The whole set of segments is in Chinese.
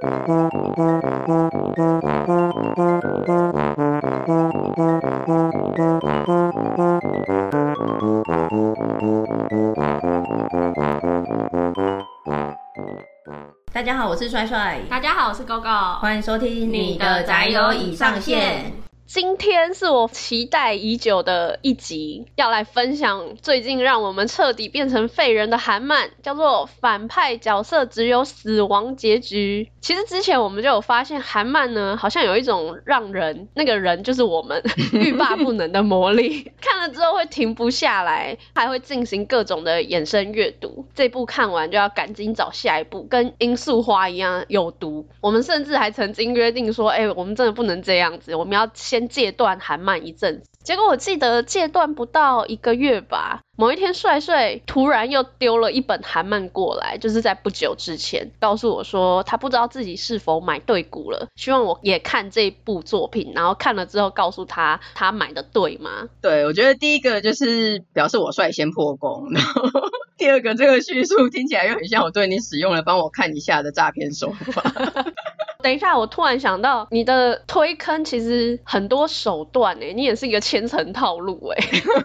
大家好，我是帅帅。大家好，我是 GoGo。欢迎收听你的宅友已上线。今天是我期待已久的一集，要来分享最近让我们彻底变成废人的韩漫，叫做《反派角色只有死亡结局》。其实之前我们就有发现，韩漫呢好像有一种让人那个人就是我们 欲罢不能的魔力，看了之后会停不下来，还会进行各种的衍生阅读。这部看完就要赶紧找下一部，跟罂粟花一样有毒。我们甚至还曾经约定说，哎、欸，我们真的不能这样子，我们要先。先戒断韩漫一阵子，结果我记得戒断不到一个月吧，某一天帅帅突然又丢了一本韩漫过来，就是在不久之前告诉我说他不知道自己是否买对股了，希望我也看这部作品，然后看了之后告诉他他买的对吗？对，我觉得第一个就是表示我率先破功，然后第二个这个叙述听起来又很像我对你使用了帮我看一下的诈骗手法。等一下，我突然想到，你的推坑其实很多手段诶，你也是一个千层套路诶。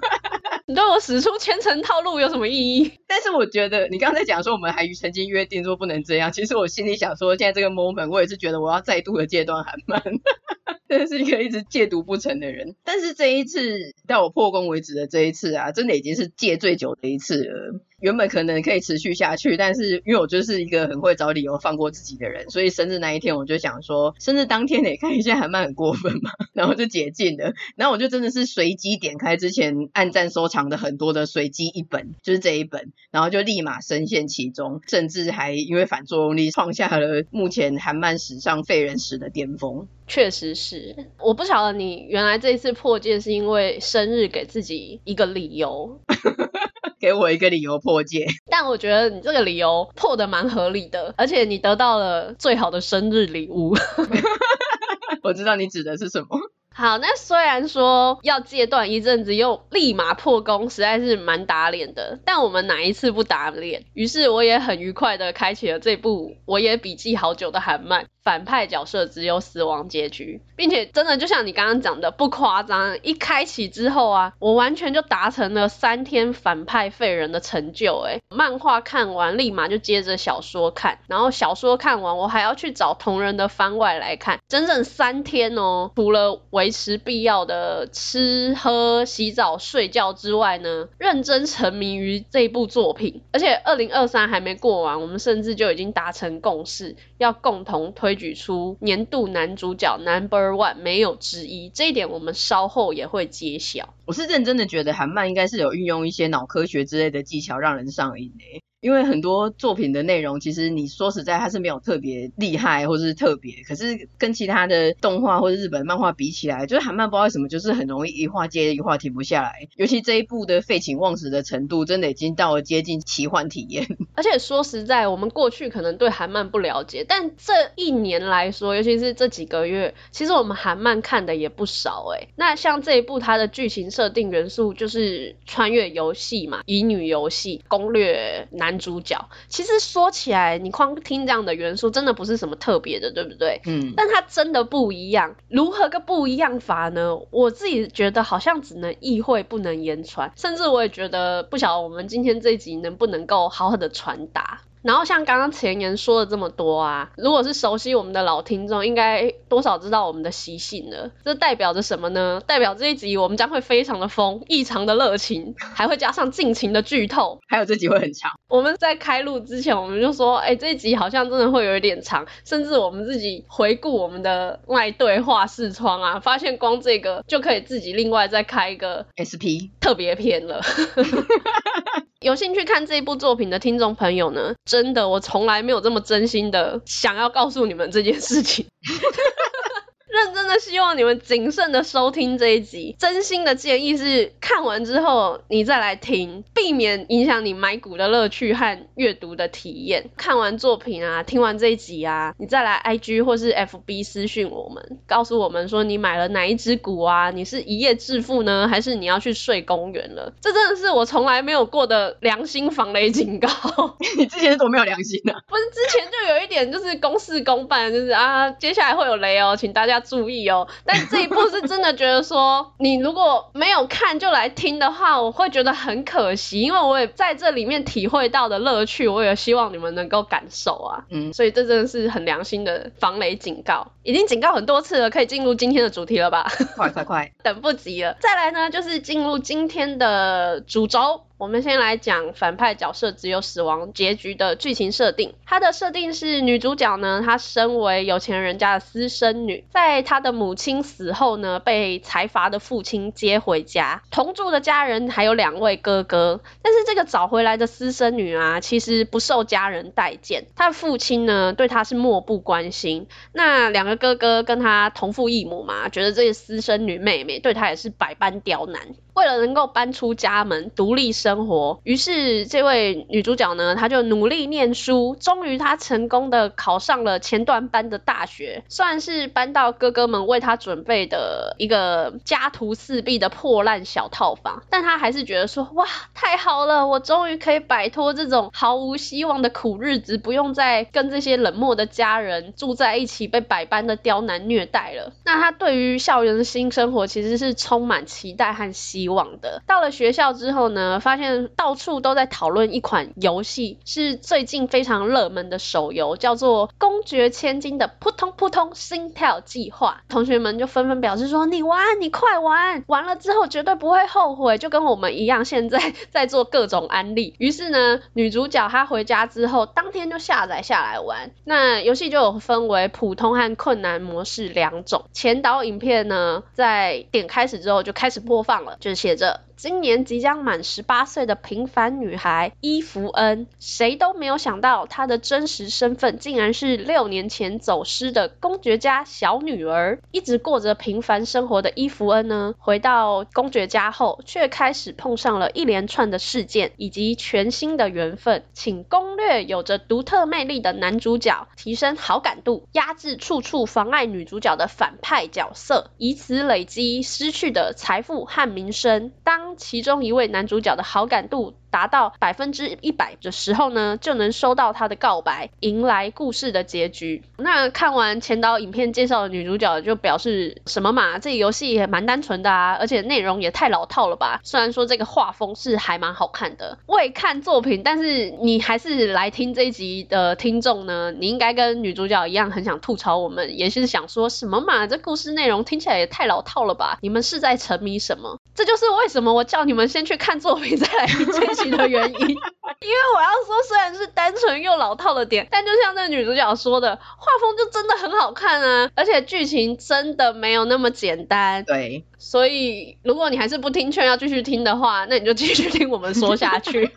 你对我使出千层套路有什么意义？但是我觉得你刚才讲说我们还曾经约定说不能这样，其实我心里想说，现在这个 moment 我也是觉得我要再度的戒断韩漫，真的是一个一直戒毒不成的人。但是这一次到我破功为止的这一次啊，真的已经是戒最久的一次了。原本可能可以持续下去，但是因为我就是一个很会找理由放过自己的人，所以生日那一天我就想说，生日当天得看一下韩漫很过分嘛，然后就解禁了。然后我就真的是随机点开之前暗赞收藏的很多的随机一本，就是这一本，然后就立马深陷其中，甚至还因为反作用力创下了目前韩漫史上废人史的巅峰。确实是，我不晓得你原来这一次破戒是因为生日给自己一个理由。给我一个理由破戒，但我觉得你这个理由破的蛮合理的，而且你得到了最好的生日礼物。我知道你指的是什么。好，那虽然说要戒断一阵子又立马破功，实在是蛮打脸的。但我们哪一次不打脸？于是我也很愉快的开启了这部我也笔记好久的韩漫。反派角色只有死亡结局，并且真的就像你刚刚讲的，不夸张，一开启之后啊，我完全就达成了三天反派废人的成就。诶，漫画看完立马就接着小说看，然后小说看完我还要去找同人的番外来看，整整三天哦。除了维持必要的吃喝、洗澡、睡觉之外呢，认真沉迷于这部作品。而且二零二三还没过完，我们甚至就已经达成共识，要共同推。举出年度男主角 Number One 没有之一，这一点我们稍后也会揭晓。我是认真的觉得韩漫应该是有运用一些脑科学之类的技巧让人上瘾的。因为很多作品的内容，其实你说实在，它是没有特别厉害或者是特别，可是跟其他的动画或者日本漫画比起来，就是韩漫不知道为什么，就是很容易一话接一话停不下来。尤其这一部的废寝忘食的程度，真的已经到了接近奇幻体验。而且说实在，我们过去可能对韩漫不了解，但这一年来说，尤其是这几个月，其实我们韩漫看的也不少哎。那像这一部，它的剧情设定元素就是穿越游戏嘛，乙女游戏攻略男。男主角其实说起来，你光听这样的元素，真的不是什么特别的，对不对？嗯。但它真的不一样，如何个不一样法呢？我自己觉得好像只能意会，不能言传，甚至我也觉得不晓得我们今天这一集能不能够好好的传达。然后像刚刚前言说了这么多啊，如果是熟悉我们的老听众，应该多少知道我们的习性了。这代表着什么呢？代表这一集我们将会非常的疯，异常的热情，还会加上尽情的剧透。还有这集会很长。我们在开录之前，我们就说，哎，这一集好像真的会有一点长，甚至我们自己回顾我们的外对话视窗啊，发现光这个就可以自己另外再开一个 SP 特别篇了。有兴趣看这一部作品的听众朋友呢，真的，我从来没有这么真心的想要告诉你们这件事情。认真的希望你们谨慎的收听这一集，真心的建议是看完之后你再来听，避免影响你买股的乐趣和阅读的体验。看完作品啊，听完这一集啊，你再来 IG 或是 FB 私讯我们，告诉我们说你买了哪一只股啊？你是一夜致富呢，还是你要去睡公园了？这真的是我从来没有过的良心防雷警告。你之前是多没有良心啊？不是之前就有一点就是公事公办，就是啊，接下来会有雷哦，请大家。注意哦，但这一部是真的觉得说，你如果没有看就来听的话，我会觉得很可惜，因为我也在这里面体会到的乐趣，我也希望你们能够感受啊。嗯，所以这真的是很良心的防雷警告，已经警告很多次了，可以进入今天的主题了吧？快快快，等不及了。再来呢，就是进入今天的主轴。我们先来讲反派角色只有死亡结局的剧情设定。它的设定是女主角呢，她身为有钱人家的私生女，在她的母亲死后呢，被财阀的父亲接回家，同住的家人还有两位哥哥。但是这个找回来的私生女啊，其实不受家人待见，她的父亲呢，对她是漠不关心。那两个哥哥跟她同父异母嘛，觉得这个私生女妹妹对她也是百般刁难。为了能够搬出家门，独立生活，于是这位女主角呢，她就努力念书，终于她成功的考上了前段班的大学，算是搬到哥哥们为她准备的一个家徒四壁的破烂小套房，但她还是觉得说，哇，太好了，我终于可以摆脱这种毫无希望的苦日子，不用再跟这些冷漠的家人住在一起，被百般的刁难虐待了。那她对于校园的新生活其实是充满期待和希望。希望的。到了学校之后呢，发现到处都在讨论一款游戏，是最近非常热门的手游，叫做《公爵千金的扑通扑通心跳计划》。同学们就纷纷表示说：“你玩，你快玩，玩了之后绝对不会后悔。”就跟我们一样，现在在做各种安利。于是呢，女主角她回家之后，当天就下载下来玩。那游戏就有分为普通和困难模式两种。前导影片呢，在点开始之后就开始播放了，就。写着。今年即将满十八岁的平凡女孩伊芙恩，谁都没有想到她的真实身份竟然是六年前走失的公爵家小女儿。一直过着平凡生活的伊芙恩呢，回到公爵家后，却开始碰上了一连串的事件以及全新的缘分。请攻略有着独特魅力的男主角，提升好感度，压制处处妨碍女主角的反派角色，以此累积失去的财富和名声。当当其中一位男主角的好感度达到百分之一百的时候呢，就能收到他的告白，迎来故事的结局。那看完前导影片介绍的女主角就表示什么嘛？这游戏也蛮单纯的啊，而且内容也太老套了吧？虽然说这个画风是还蛮好看的，未看作品，但是你还是来听这一集的听众呢，你应该跟女主角一样很想吐槽我们，也是想说什么嘛？这故事内容听起来也太老套了吧？你们是在沉迷什么？这就是为什么我叫你们先去看作品再来听这一集的原因，因为我要说，虽然是单纯又老套的点，但就像那女主角说的，画风就真的很好看啊，而且剧情真的没有那么简单。对，所以如果你还是不听劝要继续听的话，那你就继续听我们说下去。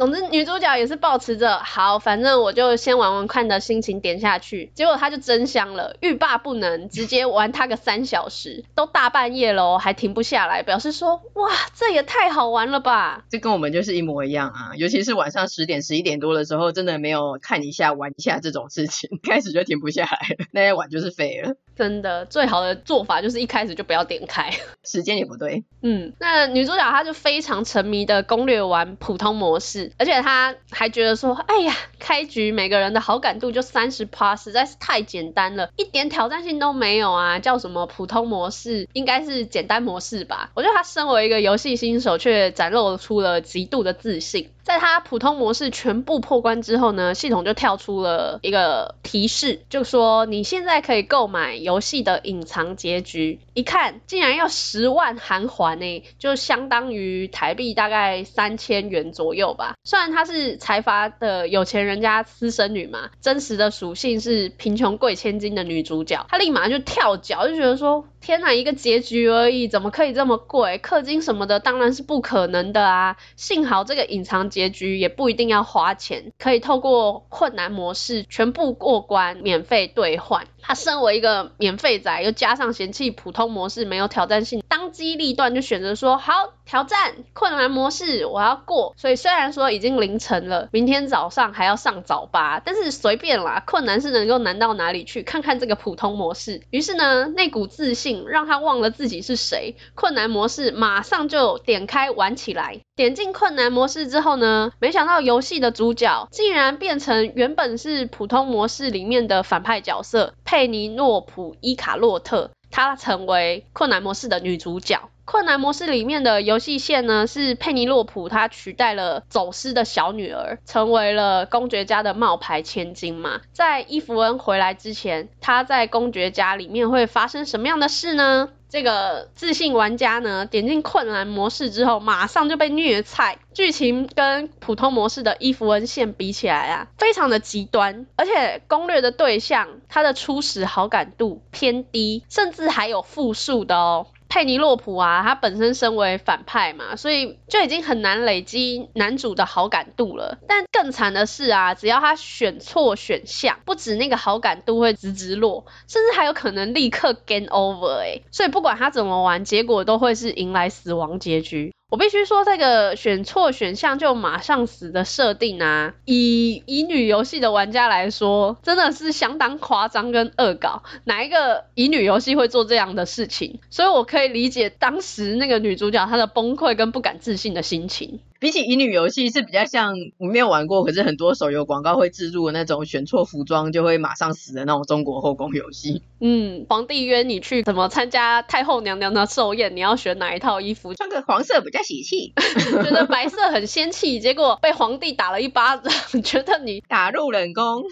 总之，女主角也是抱持着好，反正我就先玩玩看的心情点下去，结果她就真香了，欲罢不能，直接玩她个三小时，都大半夜了还停不下来，表示说哇，这也太好玩了吧！这跟我们就是一模一样啊，尤其是晚上十点、十一点多的时候，真的没有看一下、玩一下这种事情，开始就停不下来，那些玩就是废了。真的，最好的做法就是一开始就不要点开，时间也不对。嗯，那女主角她就非常沉迷的攻略玩普通模式，而且她还觉得说，哎呀，开局每个人的好感度就三十趴，实在是太简单了，一点挑战性都没有啊！叫什么普通模式，应该是简单模式吧？我觉得她身为一个游戏新手，却展露出了极度的自信。在他普通模式全部破关之后呢，系统就跳出了一个提示，就说你现在可以购买游戏的隐藏结局。一看竟然要十万韩环呢，就相当于台币大概三千元左右吧。虽然她是财阀的有钱人家私生女嘛，真实的属性是贫穷贵千金的女主角，她立马就跳脚，就觉得说。天哪，一个结局而已，怎么可以这么贵？氪金什么的当然是不可能的啊！幸好这个隐藏结局也不一定要花钱，可以透过困难模式全部过关，免费兑换。他身为一个免费仔，又加上嫌弃普通模式没有挑战性，当机立断就选择说好挑战困难模式，我要过。所以虽然说已经凌晨了，明天早上还要上早八，但是随便啦，困难是能够难到哪里去？看看这个普通模式。于是呢，那股自信让他忘了自己是谁，困难模式马上就点开玩起来。点进困难模式之后呢，没想到游戏的主角竟然变成原本是普通模式里面的反派角色佩尼诺普伊卡洛特，她成为困难模式的女主角。困难模式里面的游戏线呢，是佩尼洛普她取代了走失的小女儿，成为了公爵家的冒牌千金嘛。在伊芙恩回来之前，她在公爵家里面会发生什么样的事呢？这个自信玩家呢，点进困难模式之后，马上就被虐菜。剧情跟普通模式的伊芙恩线比起来啊，非常的极端，而且攻略的对象，他的初始好感度偏低，甚至还有负数的哦。佩尼洛普啊，他本身身为反派嘛，所以就已经很难累积男主的好感度了。但更惨的是啊，只要他选错选项，不止那个好感度会直直落，甚至还有可能立刻 gain over 哎。所以不管他怎么玩，结果都会是迎来死亡结局。我必须说，这个选错选项就马上死的设定啊，以乙女游戏的玩家来说，真的是相当夸张跟恶搞。哪一个乙女游戏会做这样的事情？所以我可以理解当时那个女主角她的崩溃跟不敢自信的心情。比起乙女游戏是比较像我没有玩过，可是很多手游广告会置入的那种选错服装就会马上死的那种中国后宫游戏。嗯，皇帝约你去怎么参加太后娘娘的寿宴，你要选哪一套衣服？穿个黄色比较喜气，觉得白色很仙气，结果被皇帝打了一巴掌，觉得你打入冷宫。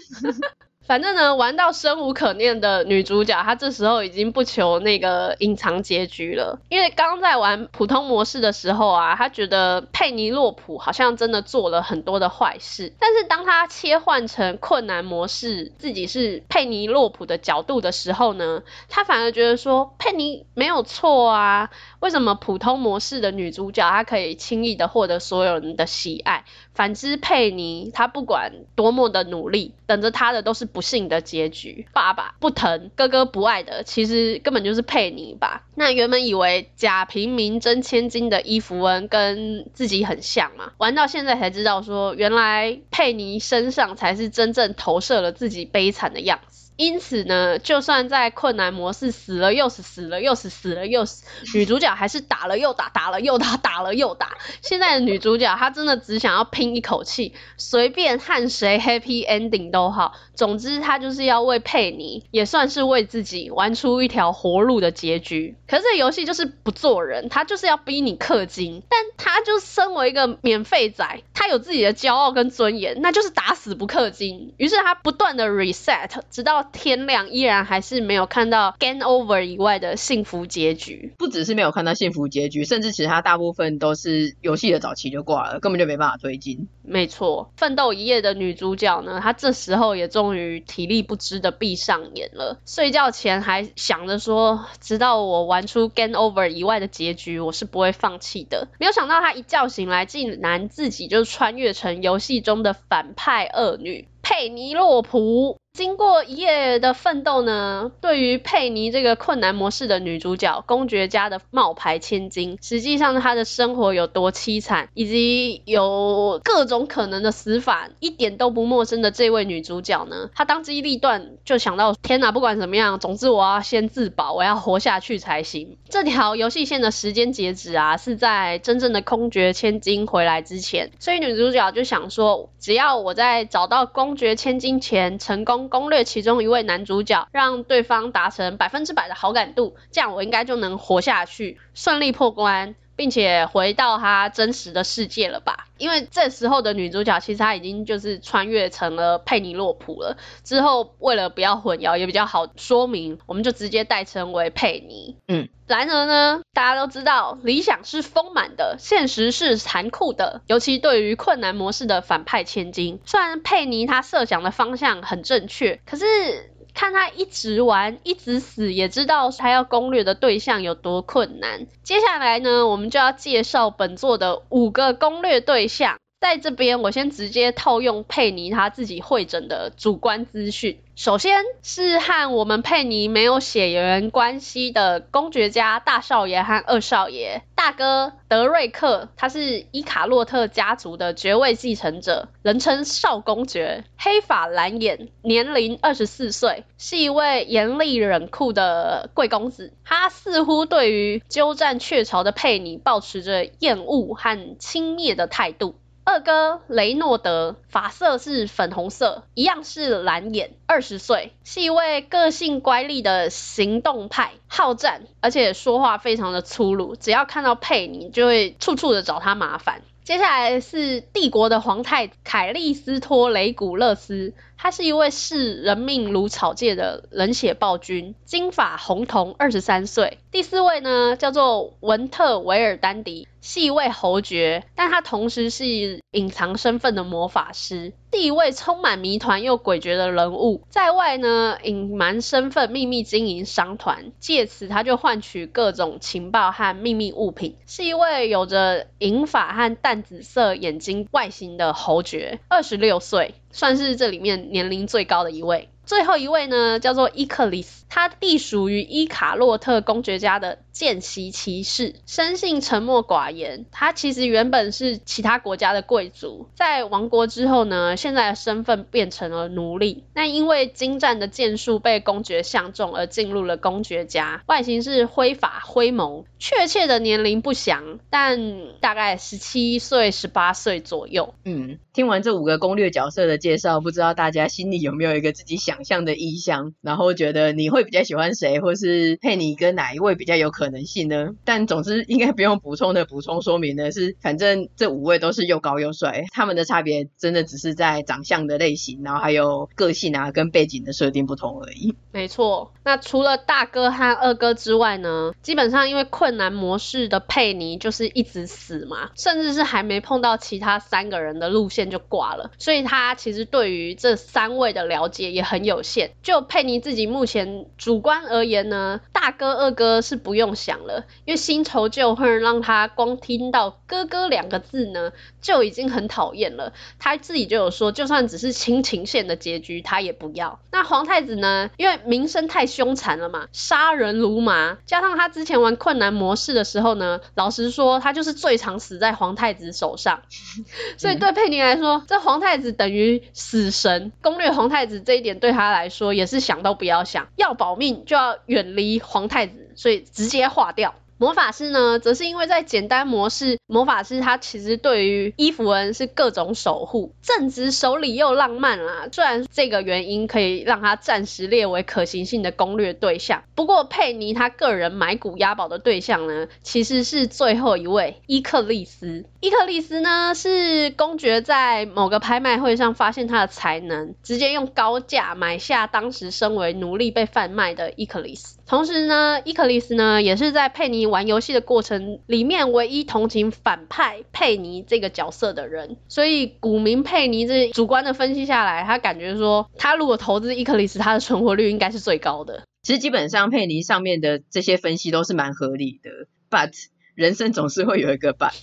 反正呢，玩到生无可恋的女主角，她这时候已经不求那个隐藏结局了。因为刚在玩普通模式的时候啊，她觉得佩尼洛普好像真的做了很多的坏事。但是当她切换成困难模式，自己是佩尼洛普的角度的时候呢，她反而觉得说佩尼没有错啊。为什么普通模式的女主角她可以轻易的获得所有人的喜爱？反之，佩妮她不管多么的努力，等着她的都是不幸的结局。爸爸不疼，哥哥不爱的，其实根本就是佩妮吧？那原本以为假平民真千金的伊芙恩跟自己很像嘛，玩到现在才知道说，原来佩妮身上才是真正投射了自己悲惨的样子。因此呢，就算在困难模式死了又死，死了又死，死了又死，女主角还是打了又打，打了又打，打了又打。现在的女主角她真的只想要拼一口气，随便和谁 happy ending 都好，总之她就是要为佩妮，也算是为自己玩出一条活路的结局。可是游戏就是不做人，她就是要逼你氪金，但她就身为一个免费仔，她有自己的骄傲跟尊严，那就是打死不氪金。于是她不断的 reset，直到。天亮依然还是没有看到 game over 以外的幸福结局，不只是没有看到幸福结局，甚至其他大部分都是游戏的早期就挂了，根本就没办法推进。没错，奋斗一夜的女主角呢，她这时候也终于体力不支的闭上眼了，睡觉前还想着说，直到我玩出 game over 以外的结局，我是不会放弃的。没有想到她一觉醒来，竟然自己就穿越成游戏中的反派恶女佩尼洛普。经过一夜的奋斗呢，对于佩妮这个困难模式的女主角，公爵家的冒牌千金，实际上她的生活有多凄惨，以及有各种可能的死法，一点都不陌生的这位女主角呢，她当机立断就想到，天哪，不管怎么样，总之我要先自保，我要活下去才行。这条游戏线的时间截止啊，是在真正的公爵千金回来之前，所以女主角就想说，只要我在找到公爵千金前成功。攻略其中一位男主角，让对方达成百分之百的好感度，这样我应该就能活下去，顺利破关，并且回到她真实的世界了吧？因为这时候的女主角其实她已经就是穿越成了佩尼洛普了。之后为了不要混淆，也比较好说明，我们就直接代称为佩妮。嗯。然而呢，大家都知道，理想是丰满的，现实是残酷的。尤其对于困难模式的反派千金，虽然佩妮她设想的方向很正确，可是。看他一直玩，一直死，也知道他要攻略的对象有多困难。接下来呢，我们就要介绍本作的五个攻略对象。在这边，我先直接套用佩妮他自己会诊的主观资讯。首先是和我们佩妮没有血缘关系的公爵家大少爷和二少爷。大哥德瑞克，他是伊卡洛特家族的爵位继承者，人称少公爵。黑发蓝眼，年龄二十四岁，是一位严厉冷酷的贵公子。他似乎对于鸠占鹊巢的佩妮抱持着厌恶和轻蔑的态度。二哥雷诺德，发色是粉红色，一样是蓝眼，二十岁，是一位个性乖戾的行动派，好战，而且说话非常的粗鲁，只要看到佩妮就会处处的找他麻烦。接下来是帝国的皇太凯利斯托雷古勒斯。他是一位视人命如草芥的冷血暴君，金发红瞳，二十三岁。第四位呢，叫做文特维尔丹迪，是一位侯爵，但他同时是隐藏身份的魔法师，是一位充满谜团又诡谲的人物。在外呢，隐瞒身份，秘密经营商团，借此他就换取各种情报和秘密物品。是一位有着银发和淡紫色眼睛外形的侯爵，二十六岁。算是这里面年龄最高的一位。最后一位呢，叫做伊克里斯，他隶属于伊卡洛特公爵家的见习骑士，生性沉默寡言。他其实原本是其他国家的贵族，在亡国之后呢，现在的身份变成了奴隶。那因为精湛的剑术被公爵相中而进入了公爵家，外形是灰发灰眸，确切的年龄不详，但大概十七岁、十八岁左右。嗯，听完这五个攻略角色的介绍，不知道大家心里有没有一个自己想想象的意向，然后觉得你会会比较喜欢谁，或是佩妮跟哪一位比较有可能性呢？但总之应该不用补充的补充说明的是，反正这五位都是又高又帅，他们的差别真的只是在长相的类型，然后还有个性啊跟背景的设定不同而已。没错，那除了大哥和二哥之外呢，基本上因为困难模式的佩妮就是一直死嘛，甚至是还没碰到其他三个人的路线就挂了，所以他其实对于这三位的了解也很。有限，就佩妮自己目前主观而言呢，大哥二哥是不用想了，因为新仇旧恨让他光听到哥哥两个字呢就已经很讨厌了。他自己就有说，就算只是亲情线的结局他也不要。那皇太子呢，因为名声太凶残了嘛，杀人如麻，加上他之前玩困难模式的时候呢，老实说他就是最常死在皇太子手上，所以对佩妮来说，这皇太子等于死神。攻略皇太子这一点对他。他来说也是想都不要想，要保命就要远离皇太子，所以直接化掉。魔法师呢，则是因为在简单模式，魔法师他其实对于伊芙恩是各种守护，正直、守礼又浪漫啦。虽然这个原因可以让他暂时列为可行性的攻略对象，不过佩妮他个人买股押宝的对象呢，其实是最后一位伊克利斯。伊克利斯呢，是公爵在某个拍卖会上发现他的才能，直接用高价买下当时身为奴隶被贩卖的伊克利斯。同时呢，伊克利斯呢，也是在佩妮玩游戏的过程里面唯一同情反派佩妮这个角色的人。所以古名佩妮这主观的分析下来，他感觉说，他如果投资伊克利斯，他的存活率应该是最高的。其实基本上佩妮上面的这些分析都是蛮合理的，but 人生总是会有一个 but。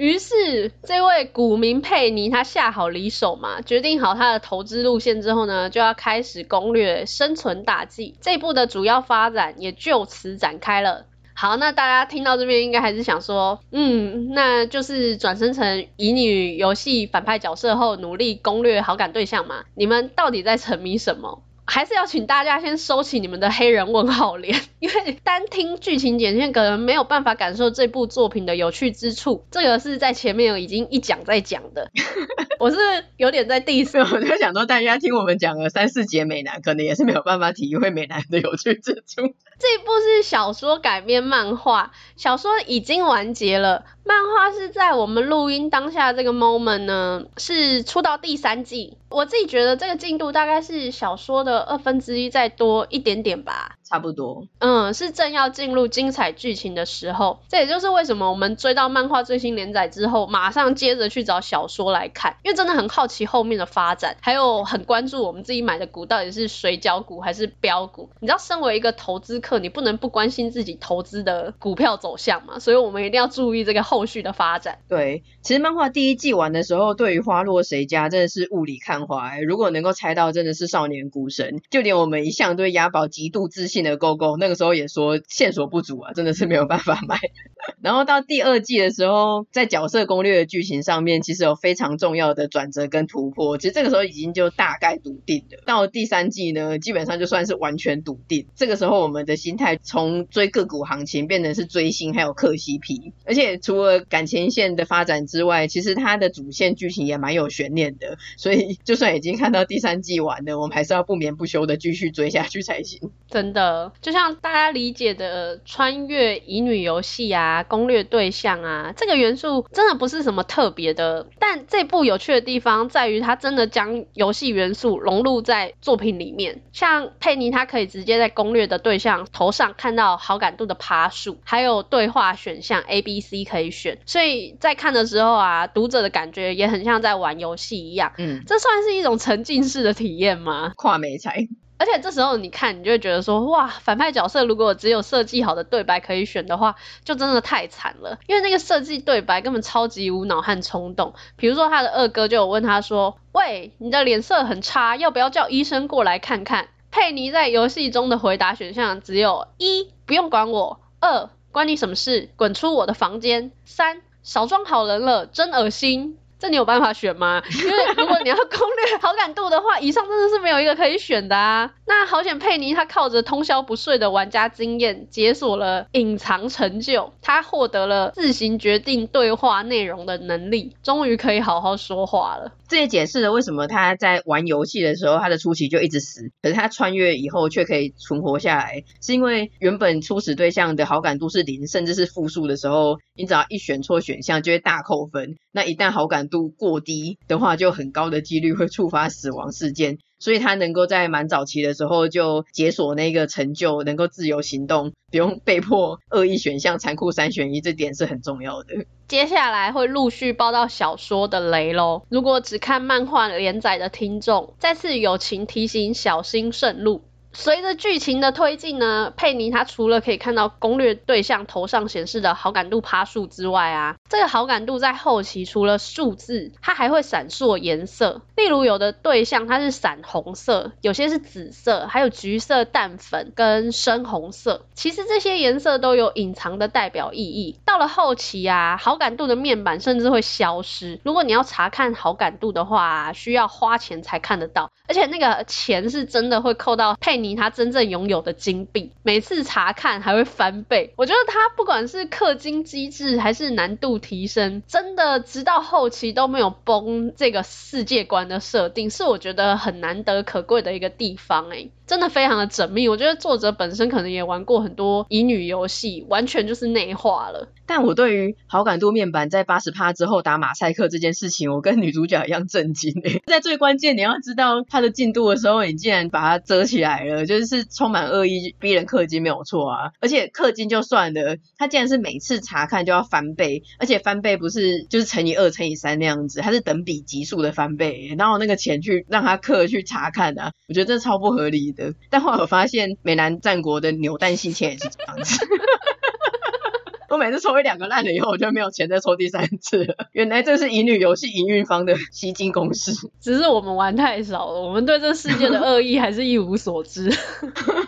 于是，这位股民佩妮，他下好离手嘛，决定好他的投资路线之后呢，就要开始攻略生存大计。这一部的主要发展也就此展开了。好，那大家听到这边，应该还是想说，嗯，那就是转生成乙女游戏反派角色后，努力攻略好感对象嘛？你们到底在沉迷什么？还是要请大家先收起你们的黑人问号脸，因为单听剧情简介可能没有办法感受这部作品的有趣之处。这个是在前面已经一讲再讲的，我是有点在第四，我就想说大家听我们讲了三四节美男，可能也是没有办法体会美男的有趣之处。这一部是小说改编漫画，小说已经完结了。漫画是在我们录音当下这个 moment 呢，是出到第三季。我自己觉得这个进度大概是小说的二分之一再多一点点吧。差不多。嗯，是正要进入精彩剧情的时候。这也就是为什么我们追到漫画最新连载之后，马上接着去找小说来看，因为真的很好奇后面的发展，还有很关注我们自己买的股到底是水饺股还是标股。你知道，身为一个投资客，你不能不关心自己投资的股票走向嘛，所以我们一定要注意这个后续的发展。对，其实漫画第一季完的时候，对于花落谁家真的是雾里看花，欸。如果能够猜到，真的是少年股神。就连我们一向对押宝极度自信的勾勾，那个时候也说线索不足啊，真的是没有办法买。然后到第二季的时候，在角色攻略的剧情上面，其实有非常重要的转折跟突破。其实这个时候已经就大概笃定了。到第三季呢，基本上就算是完全笃定。这个时候我们的心态从追个股行情变成是追星，还有磕 CP。而且除了感情线的发展之外，其实它的主线剧情也蛮有悬念的。所以就算已经看到第三季完了，我们还是要不眠不休的继续追下去才行。真的，就像大家理解的穿越乙女游戏啊。攻略对象啊，这个元素真的不是什么特别的，但这部有趣的地方在于，它真的将游戏元素融入在作品里面。像佩妮，她可以直接在攻略的对象头上看到好感度的爬数，还有对话选项 A、B、C 可以选，所以在看的时候啊，读者的感觉也很像在玩游戏一样。嗯，这算是一种沉浸式的体验吗？跨媒材。而且这时候你看，你就会觉得说，哇，反派角色如果只有设计好的对白可以选的话，就真的太惨了。因为那个设计对白根本超级无脑和冲动。比如说他的二哥就有问他说，喂，你的脸色很差，要不要叫医生过来看看？佩妮在游戏中的回答选项只有一，不用管我；二，关你什么事？滚出我的房间；三，少装好人了，真恶心。这你有办法选吗？因为如果你要攻略 好感度的话，以上真的是没有一个可以选的啊。那好险佩妮她靠着通宵不睡的玩家经验，解锁了隐藏成就，她获得了自行决定对话内容的能力，终于可以好好说话了。这也解释了为什么他在玩游戏的时候，他的初期就一直死，可是他穿越以后却可以存活下来，是因为原本初始对象的好感度是零，甚至是负数的时候，你只要一选错选项就会大扣分。那一旦好感度过低的话，就很高的几率会触发死亡事件。所以他能够在蛮早期的时候就解锁那个成就，能够自由行动，不用被迫恶意选项、残酷三选一，这点是很重要的。接下来会陆续报到小说的雷喽。如果只看漫画连载的听众，再次友情提醒，小心慎入。随着剧情的推进呢，佩妮她除了可以看到攻略对象头上显示的好感度趴数之外啊，这个好感度在后期除了数字，它还会闪烁颜色。例如有的对象它是闪红色，有些是紫色，还有橘色、淡粉跟深红色。其实这些颜色都有隐藏的代表意义。到了后期啊，好感度的面板甚至会消失。如果你要查看好感度的话，需要花钱才看得到，而且那个钱是真的会扣到佩你他真正拥有的金币，每次查看还会翻倍。我觉得他不管是氪金机制还是难度提升，真的直到后期都没有崩这个世界观的设定，是我觉得很难得可贵的一个地方诶、真的非常的缜密，我觉得作者本身可能也玩过很多乙女游戏，完全就是内化了。但我对于好感度面板在八十趴之后打马赛克这件事情，我跟女主角一样震惊诶。在最关键你要知道它的进度的时候，你竟然把它遮起来了，就是充满恶意逼人氪金没有错啊。而且氪金就算了，它竟然是每次查看就要翻倍，而且翻倍不是就是乘以二乘以三那样子，它是等比级数的翻倍，然后那个钱去让他氪去查看啊，我觉得这超不合理。但后来我发现，美男战国的扭蛋性钱也是这样子。我每次抽一两个烂了以后，我就没有钱再抽第三次了。原来这是乙女游戏营运方的吸金公式。只是我们玩太少了，我们对这世界的恶意还是一无所知。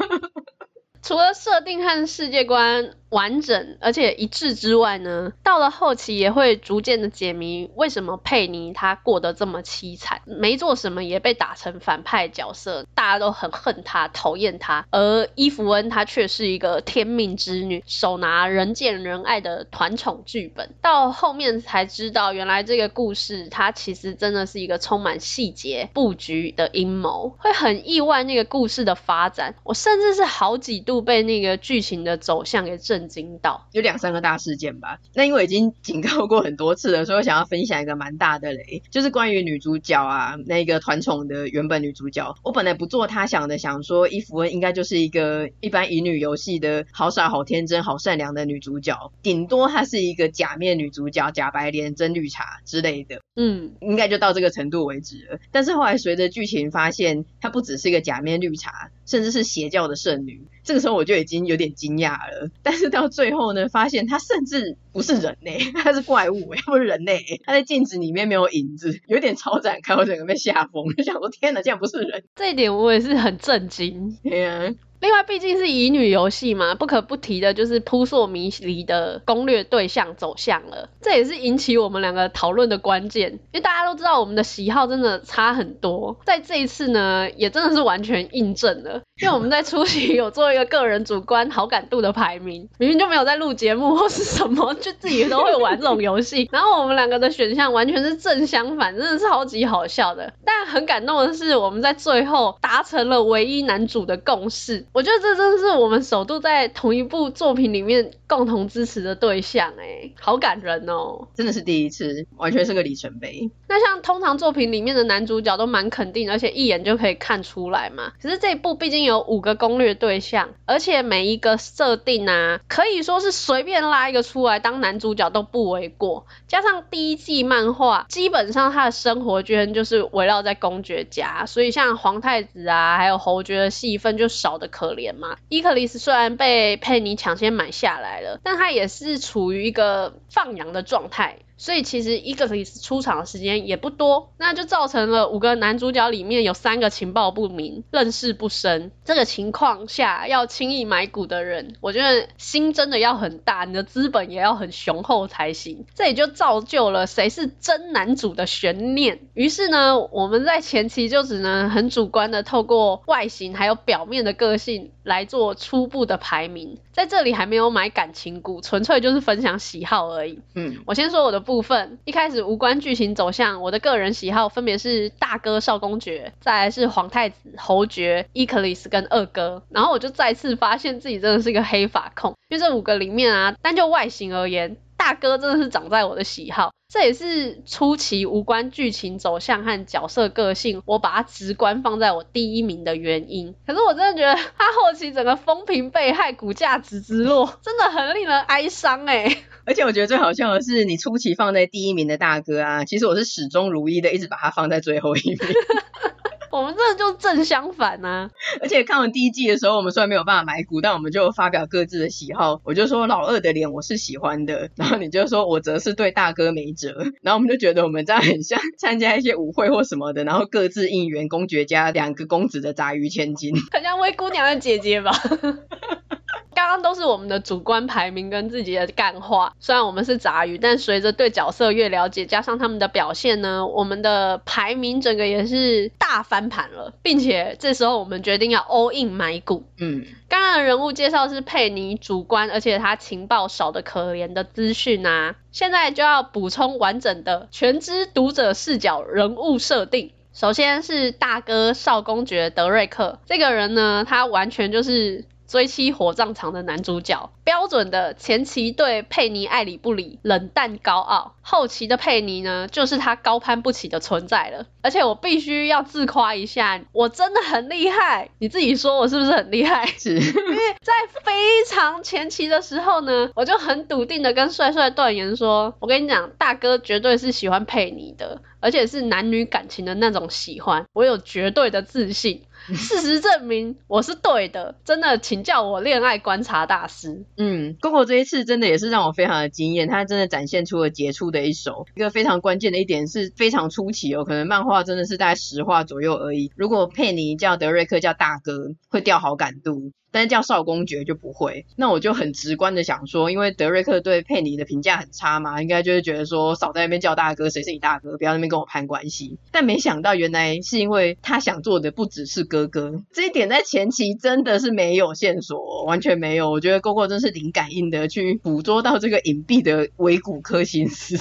除了设定和世界观完整而且一致之外呢，到了后期也会逐渐的解谜，为什么佩妮她过得这么凄惨，没做什么也被打成反派角色，大家都很恨她，讨厌她，而伊芙恩她却是一个天命之女，手拿人见人爱的团宠剧本。到后面才知道，原来这个故事它其实真的是一个充满细节布局的阴谋，会很意外那个故事的发展。我甚至是好几度被那个剧情的走向给震震惊到，有两三个大事件吧。那因为已经警告过很多次了，所以我想要分享一个蛮大的雷，就是关于女主角啊，那个团宠的原本女主角。我本来不做她想的，想说伊芙恩应该就是一个一般乙女游戏的好傻、好天真、好善良的女主角，顶多她是一个假面女主角，假白莲、真绿茶之类的。嗯，应该就到这个程度为止了。但是后来随着剧情发现，她不只是一个假面绿茶，甚至是邪教的圣女。这个时候我就已经有点惊讶了。但是到最后呢，发现它甚至不是人类，她是怪物，不是人类。她在镜子里面没有影子，有点超展开，我整个被吓疯，就想说天哪，竟然不是人！这一点我也是很震惊。对啊。另外，毕竟是乙女游戏嘛，不可不提的就是扑朔迷离的攻略对象走向了。这也是引起我们两个讨论的关键，因为大家都知道我们的喜好真的差很多。在这一次呢，也真的是完全印证了，因为我们在初期有做一个个人主观好感度的排名，明明就没有在录节目 或是什么，就自己都会玩这种游戏。然后我们两个的选项完全是正相反，真的是超级好笑的。但很感动的是，我们在最后达成了唯一男主的共识。我觉得这真的是我们首度在同一部作品里面共同支持的对象，哎，好感人哦！真的是第一次，完全是个里程碑。那像通常作品里面的男主角都蛮肯定，而且一眼就可以看出来嘛。可是这一部毕竟有五个攻略对象，而且每一个设定啊，可以说是随便拉一个出来当男主角都不为过。加上第一季漫画，基本上他的生活圈就是围绕在公爵家，所以像皇太子啊，还有侯爵的戏份就少的可可怜嘛。伊克里斯虽然被佩妮抢先买下来了，但他也是处于一个放羊的状态。所以其实一个出场的时间也不多，那就造成了五个男主角里面有三个情报不明、认识不深。这个情况下，要轻易买股的人，我觉得心真的要很大，你的资本也要很雄厚才行。这也就造就了谁是真男主的悬念。于是呢，我们在前期就只能很主观的透过外形还有表面的个性来做初步的排名。在这里还没有买感情股，纯粹就是分享喜好而已。嗯，我先说我的部分，一开始无关剧情走向，我的个人喜好分别是大哥少公爵，再来是皇太子侯爵伊克里斯跟二哥，然后我就再次发现自己真的是一个黑发控，因为这五个里面啊，单就外形而言。大哥真的是长在我的喜好，这也是初期无关剧情走向和角色个性，我把它直观放在我第一名的原因。可是我真的觉得他后期整个风评被害，股价直直落，真的很令人哀伤哎。而且我觉得最好笑的是，你初期放在第一名的大哥啊，其实我是始终如一的，一直把他放在最后一名。我们这就正相反啊！而且看完第一季的时候，我们虽然没有办法买股，但我们就发表各自的喜好。我就说老二的脸我是喜欢的，然后你就说我则是对大哥没辙。然后我们就觉得我们这样很像 参加一些舞会或什么的，然后各自应援公爵家两个公子的杂鱼千金，很像灰姑娘的姐姐吧。刚刚都是我们的主观排名跟自己的干话，虽然我们是杂鱼，但随着对角色越了解，加上他们的表现呢，我们的排名整个也是大翻盘了，并且这时候我们决定要 all in 买股。嗯，刚刚的人物介绍是佩妮主观，而且他情报少的可怜的资讯啊，现在就要补充完整的全知读者视角人物设定。首先是大哥少公爵德瑞克，这个人呢，他完全就是。追妻火葬场的男主角，标准的前期对佩妮爱理不理、冷淡高傲，后期的佩妮呢，就是他高攀不起的存在了。而且我必须要自夸一下，我真的很厉害，你自己说我是不是很厉害？是，因为在非常前期的时候呢，我就很笃定的跟帅帅断言说，我跟你讲，大哥绝对是喜欢佩妮的，而且是男女感情的那种喜欢，我有绝对的自信。事实证明我是对的，真的，请叫我恋爱观察大师。嗯，Coco 这一次真的也是让我非常的惊艳，他真的展现出了杰出的一手。一个非常关键的一点是非常出奇哦，可能漫画真的是大概十话左右而已。如果佩妮叫德瑞克叫大哥，会掉好感度。但是叫少公爵就不会，那我就很直观的想说，因为德瑞克对佩妮的评价很差嘛，应该就是觉得说少在那边叫大哥，谁是你大哥，不要那边跟我攀关系。但没想到原来是因为他想做的不只是哥哥，这一点在前期真的是没有线索，完全没有。我觉得 Coco 真是零感应的去捕捉到这个隐蔽的微骨科心思。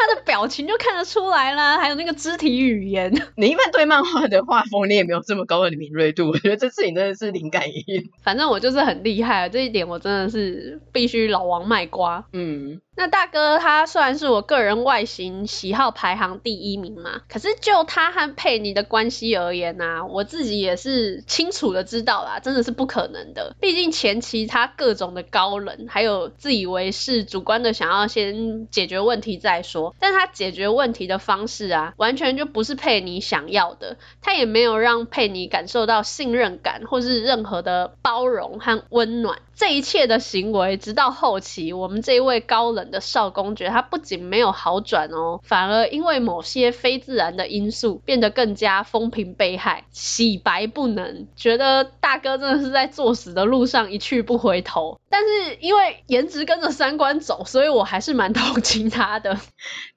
看他的表情就看得出来啦，还有那个肢体语言。你一般对漫画的画风，你也没有这么高的敏锐度。我觉得这次你真的是灵感一。反正我就是很厉害，这一点我真的是必须老王卖瓜。嗯。那大哥他虽然是我个人外形喜好排行第一名嘛，可是就他和佩妮的关系而言啊，我自己也是清楚的知道啦，真的是不可能的。毕竟前期他各种的高冷，还有自以为是、主观的想要先解决问题再说，但他解决问题的方式啊，完全就不是佩妮想要的，他也没有让佩妮感受到信任感或是任何的包容和温暖。这一切的行为，直到后期，我们这一位高冷的少公爵，他不仅没有好转哦，反而因为某些非自然的因素，变得更加风评被害，洗白不能，觉得大哥真的是在作死的路上一去不回头。但是因为颜值跟着三观走，所以我还是蛮同情他的。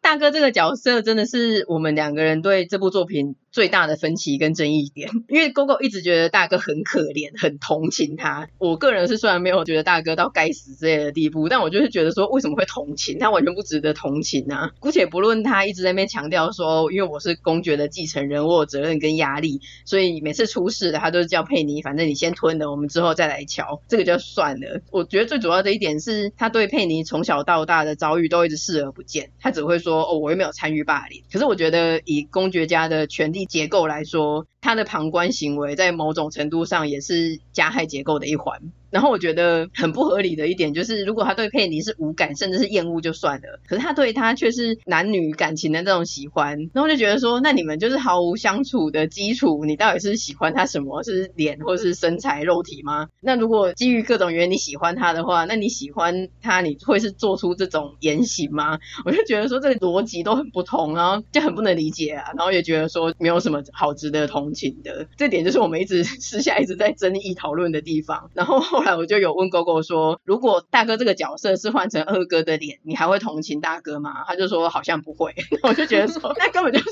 大哥这个角色真的是我们两个人对这部作品最大的分歧跟争议点。因为 GoGo 一直觉得大哥很可怜，很同情他。我个人是虽然没有我觉得大哥到该死之类的地步，但我就是觉得说，为什么会同情他？完全不值得同情啊！姑且不论他一直在那边强调说，因为我是公爵的继承人，我有责任跟压力，所以每次出事了，他都是叫佩妮，反正你先吞了，我们之后再来瞧，这个就算了。我觉得最主要的一点是他对佩妮从小到大的遭遇都一直视而不见，他只会说哦，我又没有参与霸凌。可是我觉得以公爵家的权力结构来说，他的旁观行为在某种程度上也是加害结构的一环。然后我觉得很不合理的一点就是，如果他对佩妮是无感甚至是厌恶就算了，可是他对他却是男女感情的这种喜欢，然后就觉得说，那你们就是毫无相处的基础，你到底是喜欢他什么？是脸或是身材肉体吗？那如果基于各种原因你喜欢他的话，那你喜欢他你会是做出这种言行吗？我就觉得说这个逻辑都很不同，然后就很不能理解啊，然后也觉得说没有什么好值得同情的，这点就是我们一直 私下一直在争议讨论的地方，然后。我就有问 GoGo 说，如果大哥这个角色是换成二哥的脸，你还会同情大哥吗？他就说好像不会。我就觉得说，那根本就是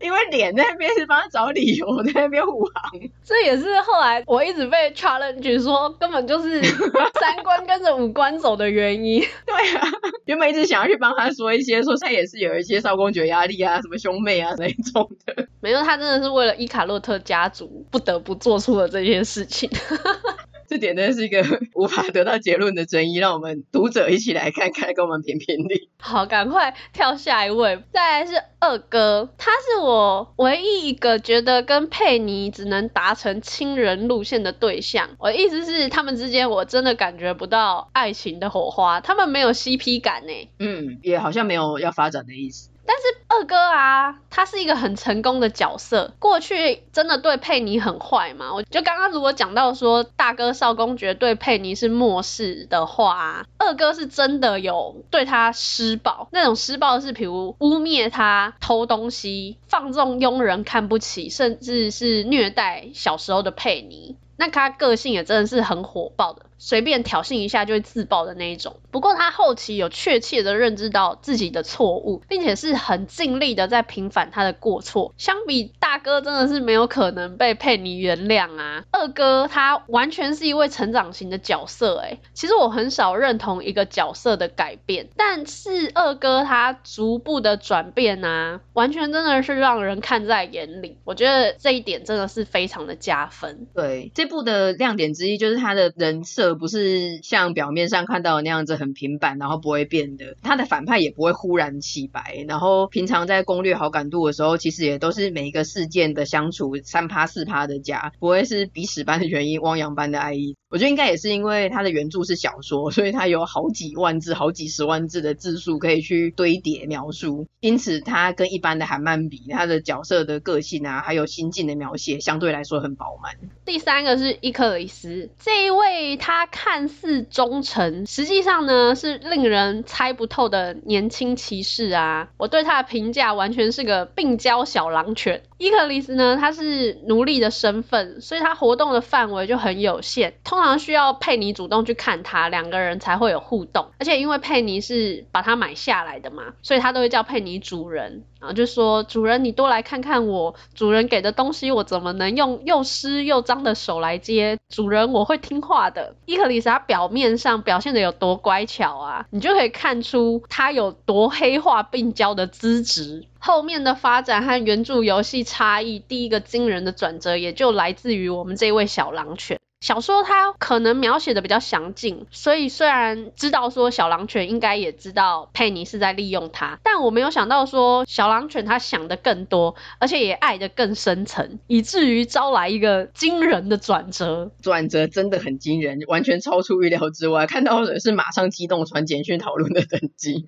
因为脸在那边是帮他找理由，在那边护航。这也是后来我一直被 challenge 说，根本就是三观跟着五官走的原因。对啊，原本一直想要去帮他说一些，说他也是有一些少公爵压力啊，什么兄妹啊那一种的。没有，他真的是为了伊卡洛特家族不得不做出了这些事情。这点真的是一个 无法得到结论的争议，让我们读者一起来看看，跟我们评评理。好，赶快跳下一位，再来是二哥，他是我唯一一个觉得跟佩妮只能达成亲人路线的对象。我的意思是，他们之间我真的感觉不到爱情的火花，他们没有 CP 感呢。嗯，也好像没有要发展的意思。但是二哥啊，他是一个很成功的角色。过去真的对佩妮很坏嘛？我就刚刚如果讲到说大哥少公爵对佩妮是漠视的话，二哥是真的有对他施暴。那种施暴是比如污蔑他偷东西、放纵佣人、看不起，甚至是虐待小时候的佩妮。那他个性也真的是很火爆的。随便挑衅一下就会自爆的那一种。不过他后期有确切的认知到自己的错误，并且是很尽力的在平反他的过错。相比大哥，真的是没有可能被佩妮原谅啊。二哥他完全是一位成长型的角色，诶，其实我很少认同一个角色的改变，但是二哥他逐步的转变啊，完全真的是让人看在眼里。我觉得这一点真的是非常的加分。对，这部的亮点之一就是他的人设。不是像表面上看到的那样子很平板，然后不会变的。他的反派也不会忽然起白，然后平常在攻略好感度的时候，其实也都是每一个事事件的相处三趴四趴的加，不会是鼻屎般的原因，汪洋般的爱意。我觉得应该也是因为他的原著是小说，所以他有好几万字、好几十万字的字数可以去堆叠描述，因此他跟一般的韩漫比，他的角色的个性啊，还有心境的描写相对来说很饱满。第三个是伊克里斯这一位，他看似忠诚，实际上呢是令人猜不透的年轻骑士啊。我对他的评价完全是个病娇小狼犬。伊克里斯呢，他是奴隶的身份，所以他活动的范围就很有限。通常需要佩妮主动去看他，两个人才会有互动。而且因为佩妮是把他买下来的嘛，所以他都会叫佩妮主人，然后就说主人你多来看看我，主人给的东西我怎么能用又湿又脏的手来接？主人我会听话的。伊克里斯他表面上表现的有多乖巧啊，你就可以看出他有多黑化病娇的资质。后面的发展和原著游戏差异，第一个惊人的转折也就来自于我们这位小狼犬。小说它可能描写的比较详尽，所以虽然知道说小狼犬应该也知道佩妮是在利用它，但我没有想到说小狼犬它想的更多，而且也爱的更深层，以至于招来一个惊人的转折。转折真的很惊人，完全超出预料之外，看到的是马上激动传简讯讨论的等级。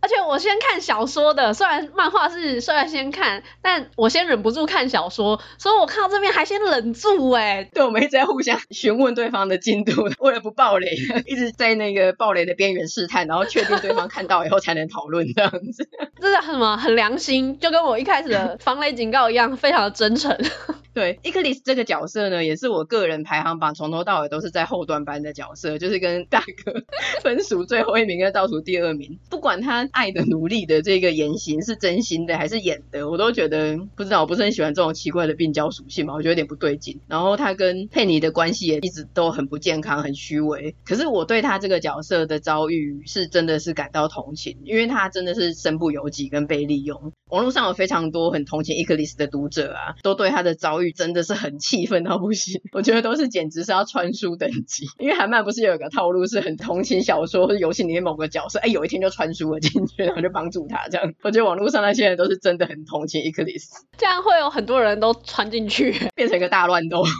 而且我先看小说的，虽然漫画是虽然先看，但我先忍不住看小说，所以我看到这边还先忍住哎、欸。对，我们一直在互相询问对方的进度，为了不暴雷，一直在那个暴雷的边缘试探，然后确定对方看到以后才能讨论这样子。这是什么？很良心，就跟我一开始的防雷警告一样，非常的真诚。对，伊克里斯这个角色呢，也是我个人排行榜从头到尾都是在后段班的角色，就是跟大哥 分属最后一名跟倒数第二名。不管他爱的努力的这个言行是真心的还是演的，我都觉得不知道，我不是很喜欢这种奇怪的病娇属性嘛，我觉得有点不对劲。然后他跟佩妮的关系也一直都很不健康，很虚伪。可是我对他这个角色的遭遇是真的是感到同情，因为他真的是身不由己跟被利用。网络上有非常多很同情伊克里斯的读者啊，都对他的遭遇。真的是很气愤到不行，我觉得都是简直是要穿书等级。因为韩漫不是有一个套路，是很同情小说或者游戏里面某个角色，哎，有一天就穿书了进去，然后就帮助他这样。我觉得网络上那些人都是真的很同情伊克里斯，这样会有很多人都穿进去，变成一个大乱斗。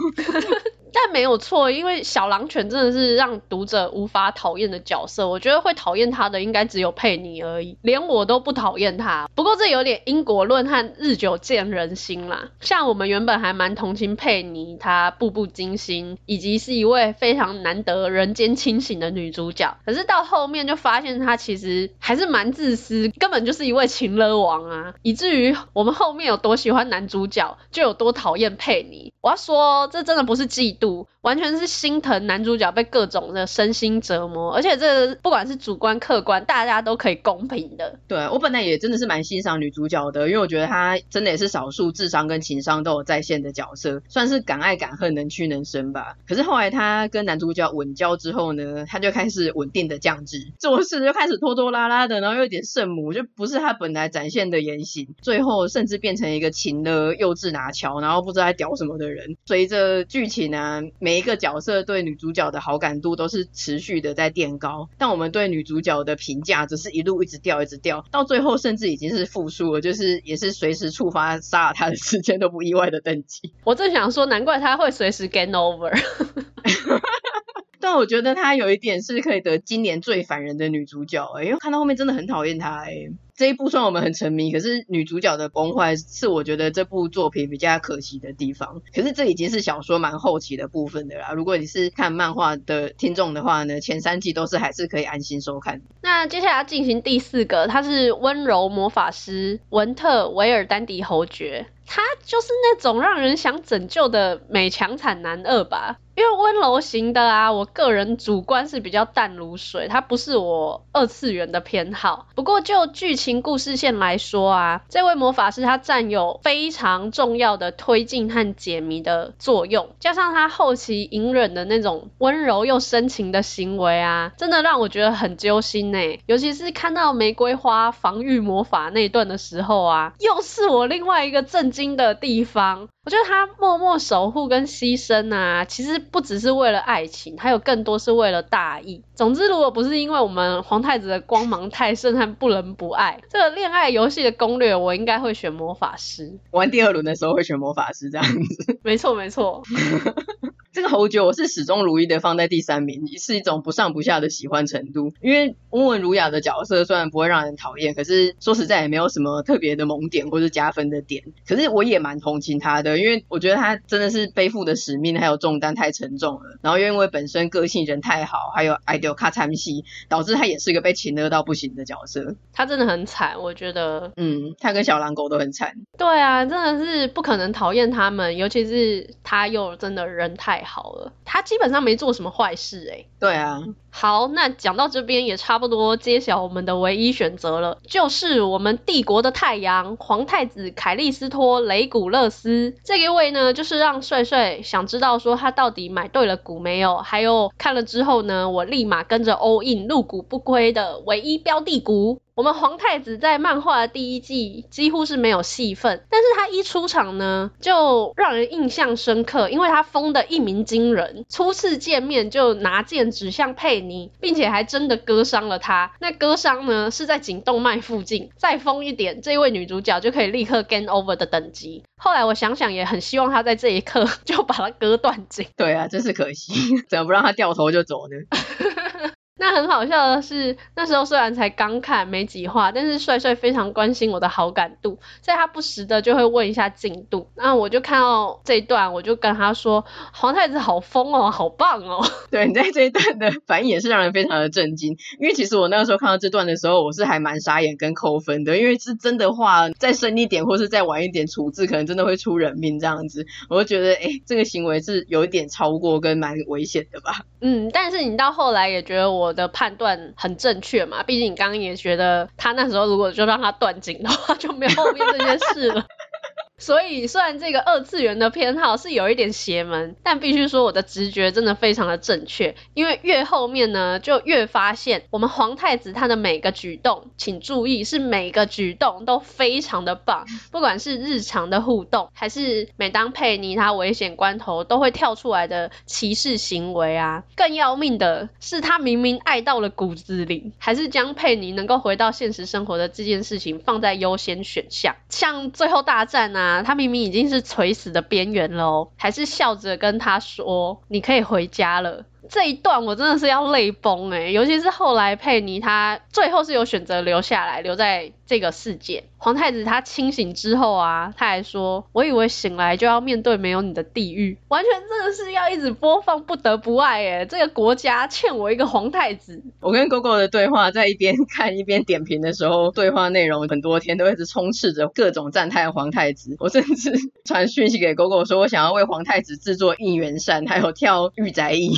但没有错，因为小狼犬真的是让读者无法讨厌的角色。我觉得会讨厌他的应该只有佩妮而已，连我都不讨厌他。不过这有点因果论和日久见人心啦。像我们原本还蛮同情佩妮，她步步惊心，以及是一位非常难得人间清醒的女主角。可是到后面就发现她其实还是蛮自私，根本就是一位情勒王啊！以至于我们后面有多喜欢男主角，就有多讨厌佩妮。我要说，这真的不是嫉妒。完全是心疼男主角被各种的身心折磨，而且这不管是主观客观，大家都可以公平的。对，我本来也真的是蛮欣赏女主角的，因为我觉得她真的也是少数智商跟情商都有在线的角色，算是敢爱敢恨，能屈能伸吧。可是后来她跟男主角稳交之后呢，她就开始稳定的降智，做事就开始拖拖拉拉的，然后又有点圣母，就不是她本来展现的言行，最后甚至变成一个情的幼稚拿翘，然后不知道在屌什么的人。随着剧情啊、啊。每一个角色对女主角的好感度都是持续的在垫高，但我们对女主角的评价只是一路一直掉，一直掉，到最后甚至已经是负数了，就是也是随时触发杀了她的时间都不意外的等级。我正想说，难怪她会随时 game over。但我觉得她有一点是可以得今年最烦人的女主角，欸，因为看到后面真的很讨厌她哎。这一部算我们很沉迷，可是女主角的崩坏是我觉得这部作品比较可惜的地方。可是这已经是小说蛮后期的部分的啦。如果你是看漫画的听众的话呢，前三季都是还是可以安心收看。那接下来进行第四个，他是温柔魔法师文特维尔丹迪侯爵，他就是那种让人想拯救的美强惨男二吧。因为温柔型的啊，我个人主观是比较淡如水，它不是我二次元的偏好。不过就剧情故事线来说啊，这位魔法师他占有非常重要的推进和解谜的作用，加上他后期隐忍的那种温柔又深情的行为啊，真的让我觉得很揪心呢。尤其是看到玫瑰花防御魔法那一段的时候啊，又是我另外一个震惊的地方。我觉得他默默守护跟牺牲啊，其实不只是为了爱情，还有更多是为了大义。总之，如果不是因为我们皇太子的光芒太盛和不能不爱，这个恋爱游戏的攻略，我应该会选魔法师。玩第二轮的时候会选魔法师这样子。没错，没错。这个侯爵我是始终如一的放在第三名，是一种不上不下的喜欢程度。因为温文儒雅的角色虽然不会让人讨厌，可是说实在也没有什么特别的萌点或是加分的点。可是我也蛮同情他的，因为我觉得他真的是背负的使命还有重担太沉重了。然后又因为本身个性人太好，还有爱到卡参戏，导致他也是一个被情勒到不行的角色。他真的很惨，我觉得。嗯，他跟小狼狗都很惨。对啊，真的是不可能讨厌他们，尤其是他又真的人太好。好了，他基本上没做什么坏事诶、欸。对啊。好，那讲到这边也差不多揭晓我们的唯一选择了，就是我们帝国的太阳皇太子凯利斯托雷古勒斯这一位呢，就是让帅帅想知道说他到底买对了股没有，还有看了之后呢，我立马跟着 all in 入股不亏的唯一标的股。我们皇太子在漫画的第一季几乎是没有戏份，但是他一出场呢，就让人印象深刻，因为他疯的一鸣惊人，初次见面就拿剑指向佩妮，并且还真的割伤了他。那割伤呢是在颈动脉附近，再疯一点，这位女主角就可以立刻 gain over 的等级。后来我想想，也很希望他在这一刻就把他割断颈。对啊，真是可惜，怎么不让他掉头就走呢？那很好笑的是，那时候虽然才刚看没几话，但是帅帅非常关心我的好感度，所以他不时的就会问一下进度。那我就看到这一段，我就跟他说：“皇太子好疯哦，好棒哦。”对，你在这一段的反应也是让人非常的震惊，因为其实我那个时候看到这段的时候，我是还蛮傻眼跟扣分的，因为是真的话再深一点或是再晚一点处置，可能真的会出人命这样子。我就觉得，哎，这个行为是有一点超过跟蛮危险的吧。嗯，但是你到后来也觉得我。我的判断很正确嘛，毕竟你刚刚也觉得他那时候如果就让他断颈的话，就没有后面这件事了。所以，虽然这个二次元的偏好是有一点邪门，但必须说我的直觉真的非常的正确。因为越后面呢，就越发现我们皇太子他的每个举动，请注意是每个举动都非常的棒，不管是日常的互动，还是每当佩妮他危险关头都会跳出来的骑士行为啊。更要命的是，他明明爱到了骨子里，还是将佩妮能够回到现实生活的这件事情放在优先选项。像最后大战啊。啊，他明明已经是垂死的边缘了哦，还是笑着跟他说：“你可以回家了。”这一段我真的是要泪崩诶，尤其是后来佩妮她最后是有选择留下来，留在这个世界。皇太子他清醒之后啊，他还说：“我以为醒来就要面对没有你的地狱。”完全真的是要一直播放不得不爱诶，这个国家欠我一个皇太子。我跟 GoGo 的对话，在一边看一边点评的时候，对话内容很多天都一直充斥着各种赞叹皇太子。我甚至传讯息给 GoGo 说，我想要为皇太子制作应援扇，还有跳御宅役。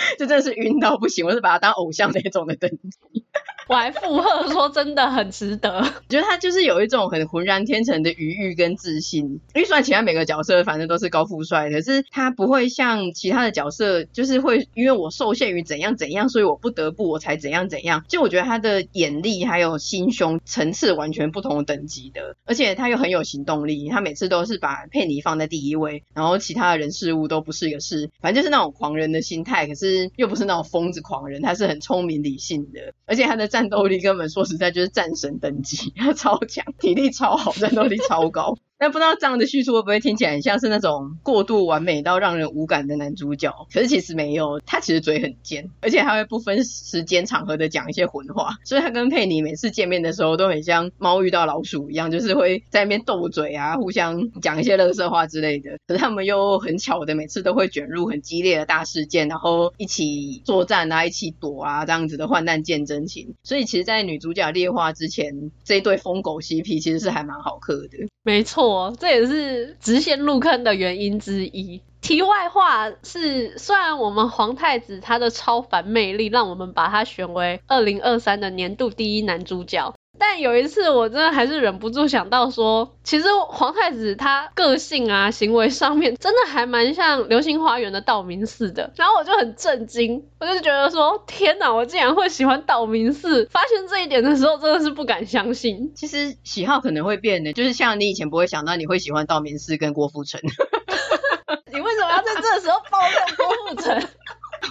就真的是晕到不行，我是把他当偶像那种的等级。我还附和说真的很值得，我 觉得他就是有一种很浑然天成的愉悦跟自信。因为虽然其他每个角色反正都是高富帅，可是他不会像其他的角色，就是会因为我受限于怎样怎样，所以我不得不我才怎样怎样。就我觉得他的眼力还有心胸层次完全不同等级的，而且他又很有行动力。他每次都是把佩妮放在第一位，然后其他的人事物都不是一个事，反正就是那种狂人的心态。可是又不是那种疯子狂人，他是很聪明理性的，而且他的战战斗力根本说实在就是战神等级，他超强，体力超好，战斗力超高。但不知道这样的叙述会不会听起来很像是那种过度完美到让人无感的男主角？可是其实没有，他其实嘴很尖，而且还会不分时间场合的讲一些混话，所以他跟佩妮每次见面的时候都很像猫遇到老鼠一样，就是会在那边斗嘴啊，互相讲一些乐色话之类的。可是他们又很巧的每次都会卷入很激烈的大事件，然后一起作战啊，一起躲啊，这样子的患难见真情。所以其实，在女主角劣化之前，这一对疯狗 CP 其实是还蛮好磕的。没错，这也是直线入坑的原因之一。题外话是，虽然我们皇太子他的超凡魅力让我们把他选为二零二三的年度第一男主角。但有一次，我真的还是忍不住想到说，其实皇太子他个性啊、行为上面，真的还蛮像《流星花园》的道明寺的。然后我就很震惊，我就觉得说，天哪，我竟然会喜欢道明寺！发现这一点的时候，真的是不敢相信。其实喜好可能会变的，就是像你以前不会想到你会喜欢道明寺跟郭富城。你为什么要在这个时候爆料郭富城？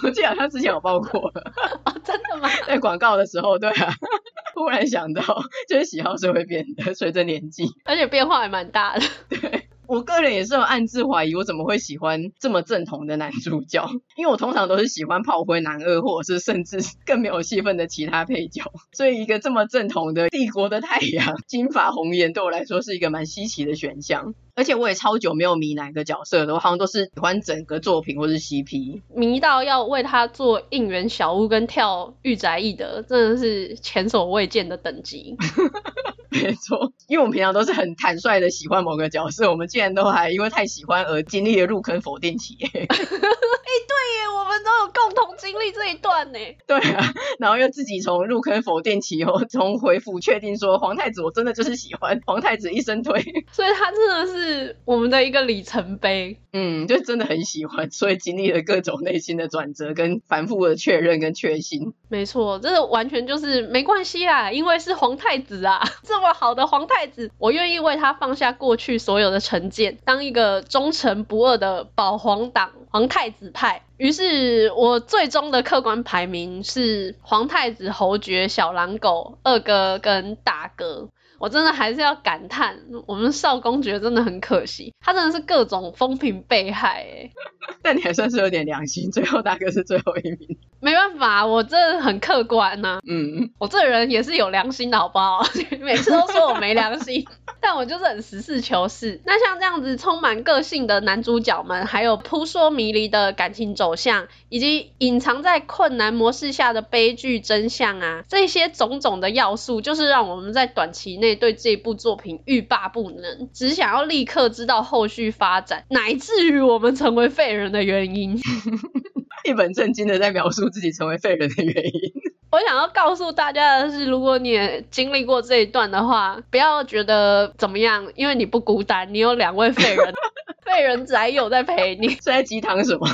我记得好像之前有报过了。哦，真的吗？在广告的时候，对啊。突然想到，就是喜好是会变的，随着年纪，而且变化还蛮大的。对，我个人也是有暗自怀疑，我怎么会喜欢这么正统的男主角？因为我通常都是喜欢炮灰男二，或者是甚至 更没有戏份的其他配角。所以一个这么正统的帝国的太阳，金发红颜，对我来说是一个蛮稀奇的选项。而且我也超久没有迷哪个角色了，我好像都是喜欢整个作品或是 CP，迷到要为他做应援小屋跟跳御宅役的，真的是前所未见的等级。没错，因为我们平常都是很坦率的喜欢某个角色，我们竟然都还因为太喜欢而经历了入坑否定期。哎、欸，对耶，我们都有共同经历这一段呢。对啊，然后又自己从入坑否定期后，从回复确定说皇太子我真的就是喜欢皇太子一生推，所以他真的是我们的一个里程碑。嗯，就真的很喜欢，所以经历了各种内心的转折跟反复的确认跟确信。没错，这完全就是没关系啊，因为是皇太子啊，这么好的皇太子，我愿意为他放下过去所有的成见，当一个忠诚不二的保皇党皇太子派。于是我最终的客观排名是皇太子、侯爵、小狼狗、二哥跟大哥。我真的还是要感叹，我们少公爵真的很可惜，他真的是各种风评被害哎。但你还算是有点良心，最后大哥是最后一名。没办法，我真的很客观呐、啊。嗯，我这人也是有良心的，好不好？每次都说我没良心，但我就是很实事求是。那像这样子充满个性的男主角们，还有扑朔迷离的感情走向，以及隐藏在困难模式下的悲剧真相啊，这些种种的要素，就是让我们在短期内对这部作品欲罢不能，只想要立刻知道后续发展，乃至于我们成为废人的原因。一本正经的在描述自己成为废人的原因。我想要告诉大家的是，如果你也经历过这一段的话，不要觉得怎么样，因为你不孤单，你有两位废人，废人宅友在陪你。是在鸡汤什么？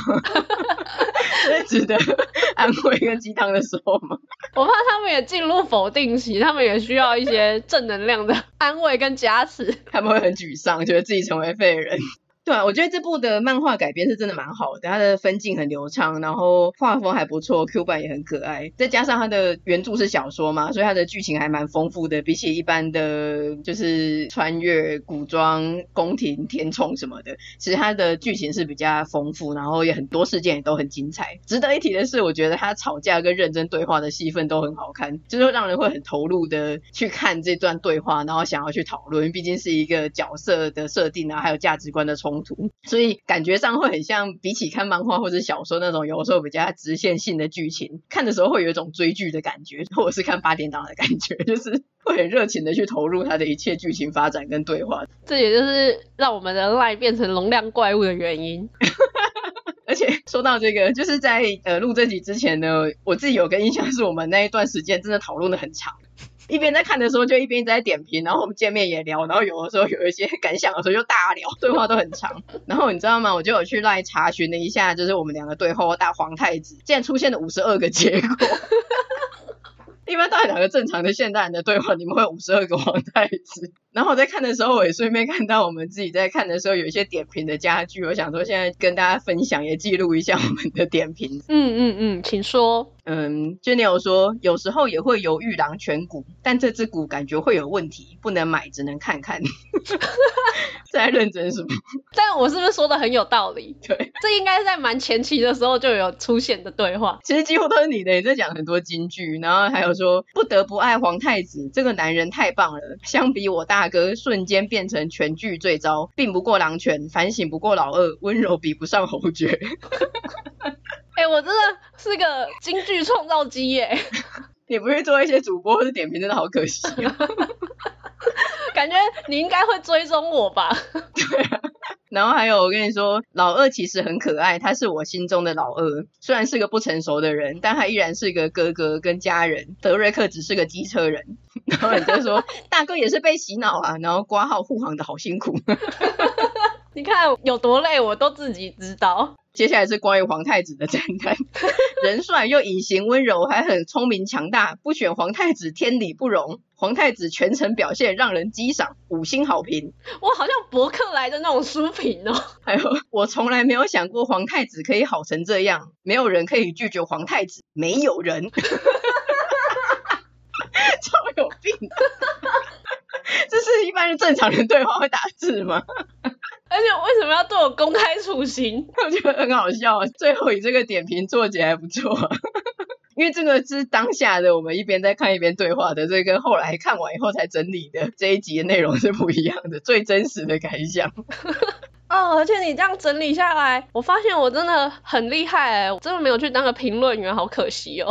是值得安慰跟鸡汤的时候吗？我怕他们也进入否定期，他们也需要一些正能量的安慰跟加持。他们会很沮丧，觉得自己成为废人。对啊，我觉得这部的漫画改编是真的蛮好的，它的分镜很流畅，然后画风还不错，Q 版也很可爱，再加上它的原著是小说嘛，所以它的剧情还蛮丰富的，比起一般的就是穿越、古装、宫廷、甜宠什么的，其实它的剧情是比较丰富，然后也很多事件也都很精彩。值得一提的是，我觉得他吵架跟认真对话的戏份都很好看，就是让人会很投入的去看这段对话，然后想要去讨论，毕竟是一个角色的设定啊，还有价值观的冲。所以感觉上会很像，比起看漫画或者小说那种有时候比较直线性的剧情，看的时候会有一种追剧的感觉，或者是看八点档的感觉，就是会很热情的去投入它的一切剧情发展跟对话。这也就是让我们的 LINE 变成容量怪物的原因。而且说到这个，就是在呃录这集之前呢，我自己有个印象是我们那一段时间真的讨论的很长。一边在看的时候，就一边在点评，然后我们见面也聊，然后有的时候有一些 感想的时候就大聊，对话都很长。然后你知道吗？我就有去赖查询了一下，就是我们两个对话大皇太子，竟然出现了五十二个结果。一般到底两个正常的现代人的对话，你们会有五十二个皇太子。然后我在看的时候，我也顺便看到我们自己在看的时候有一些点评的家具，我想说现在跟大家分享，也记录一下我们的点评。嗯嗯嗯，请说。嗯，就你有说，有时候也会犹豫狼犬股，但这只股感觉会有问题，不能买，只能看看。在认真什么？但我是不是说的很有道理？对，这应该是在蛮前期的时候就有出现的对话。其实几乎都是你的，你在讲很多金句，然后还有说不得不爱皇太子，这个男人太棒了。相比我大大哥，瞬间变成全剧最糟，并不过狼犬，反省不过老二，温柔比不上侯爵。哎、我真的是个京剧创造机耶！你不去做一些主播或者点评，真的好可惜啊。感觉你应该会追踪我吧？对啊。然后还有，我跟你说，老二其实很可爱，他是我心中的老二。虽然是个不成熟的人，但他依然是个哥哥跟家人。德瑞克只是个机车人。然后你就说，大哥也是被洗脑啊，然后挂号护航的好辛苦。你看有多累，我都自己知道。接下来是关于皇太子的赞叹，人帅又隐形温柔，还很聪明强大，不选皇太子天理不容。皇太子全程表现让人激赏，五星好评。我好像博客来的那种书评哦。还有，我从来没有想过皇太子可以好成这样，没有人可以拒绝皇太子，没有人。超有病！这是一般人正常人对话会打字吗？而且为什么要对我公开处刑？我觉得很好笑。最后以这个点评做结还不错，因为这个是当下的我们一边在看一边对话的，这个跟后来看完以后才整理的这一集的内容是不一样的，最真实的感想。哦，而且你这样整理下来，我发现我真的很厉害哎，我真的没有去当个评论员，好可惜哦。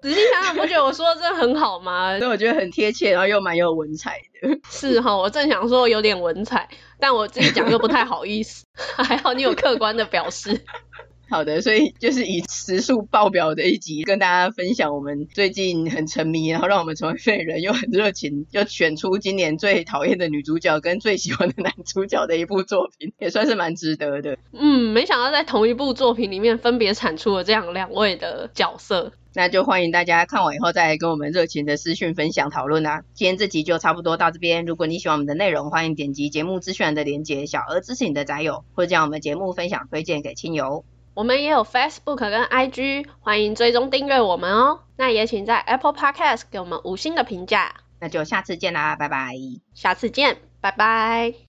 仔细想想，不觉得我说的真的很好吗？所以我觉得很贴切，然后又蛮有文采的。是哈，我正想说有点文采，但我自己讲又不太好意思。还好你有客观的表示。好的，所以就是以时数爆表的一集，跟大家分享我们最近很沉迷，然后让我们成为废人，又很热情，又选出今年最讨厌的女主角跟最喜欢的男主角的一部作品，也算是蛮值得的。嗯，没想到在同一部作品里面分别产出了这样两位的角色，那就欢迎大家看完以后再来跟我们热情的私讯分享讨论啊。今天这集就差不多到这边，如果你喜欢我们的内容，欢迎点击节目资讯栏的连接，小额支持你的宅友，或者将我们节目分享推荐给亲友。我们也有 Facebook 跟 IG，欢迎追踪订阅我们哦。那也请在 Apple Podcast 给我们五星的评价。那就下次见啦，拜拜。下次见，拜拜。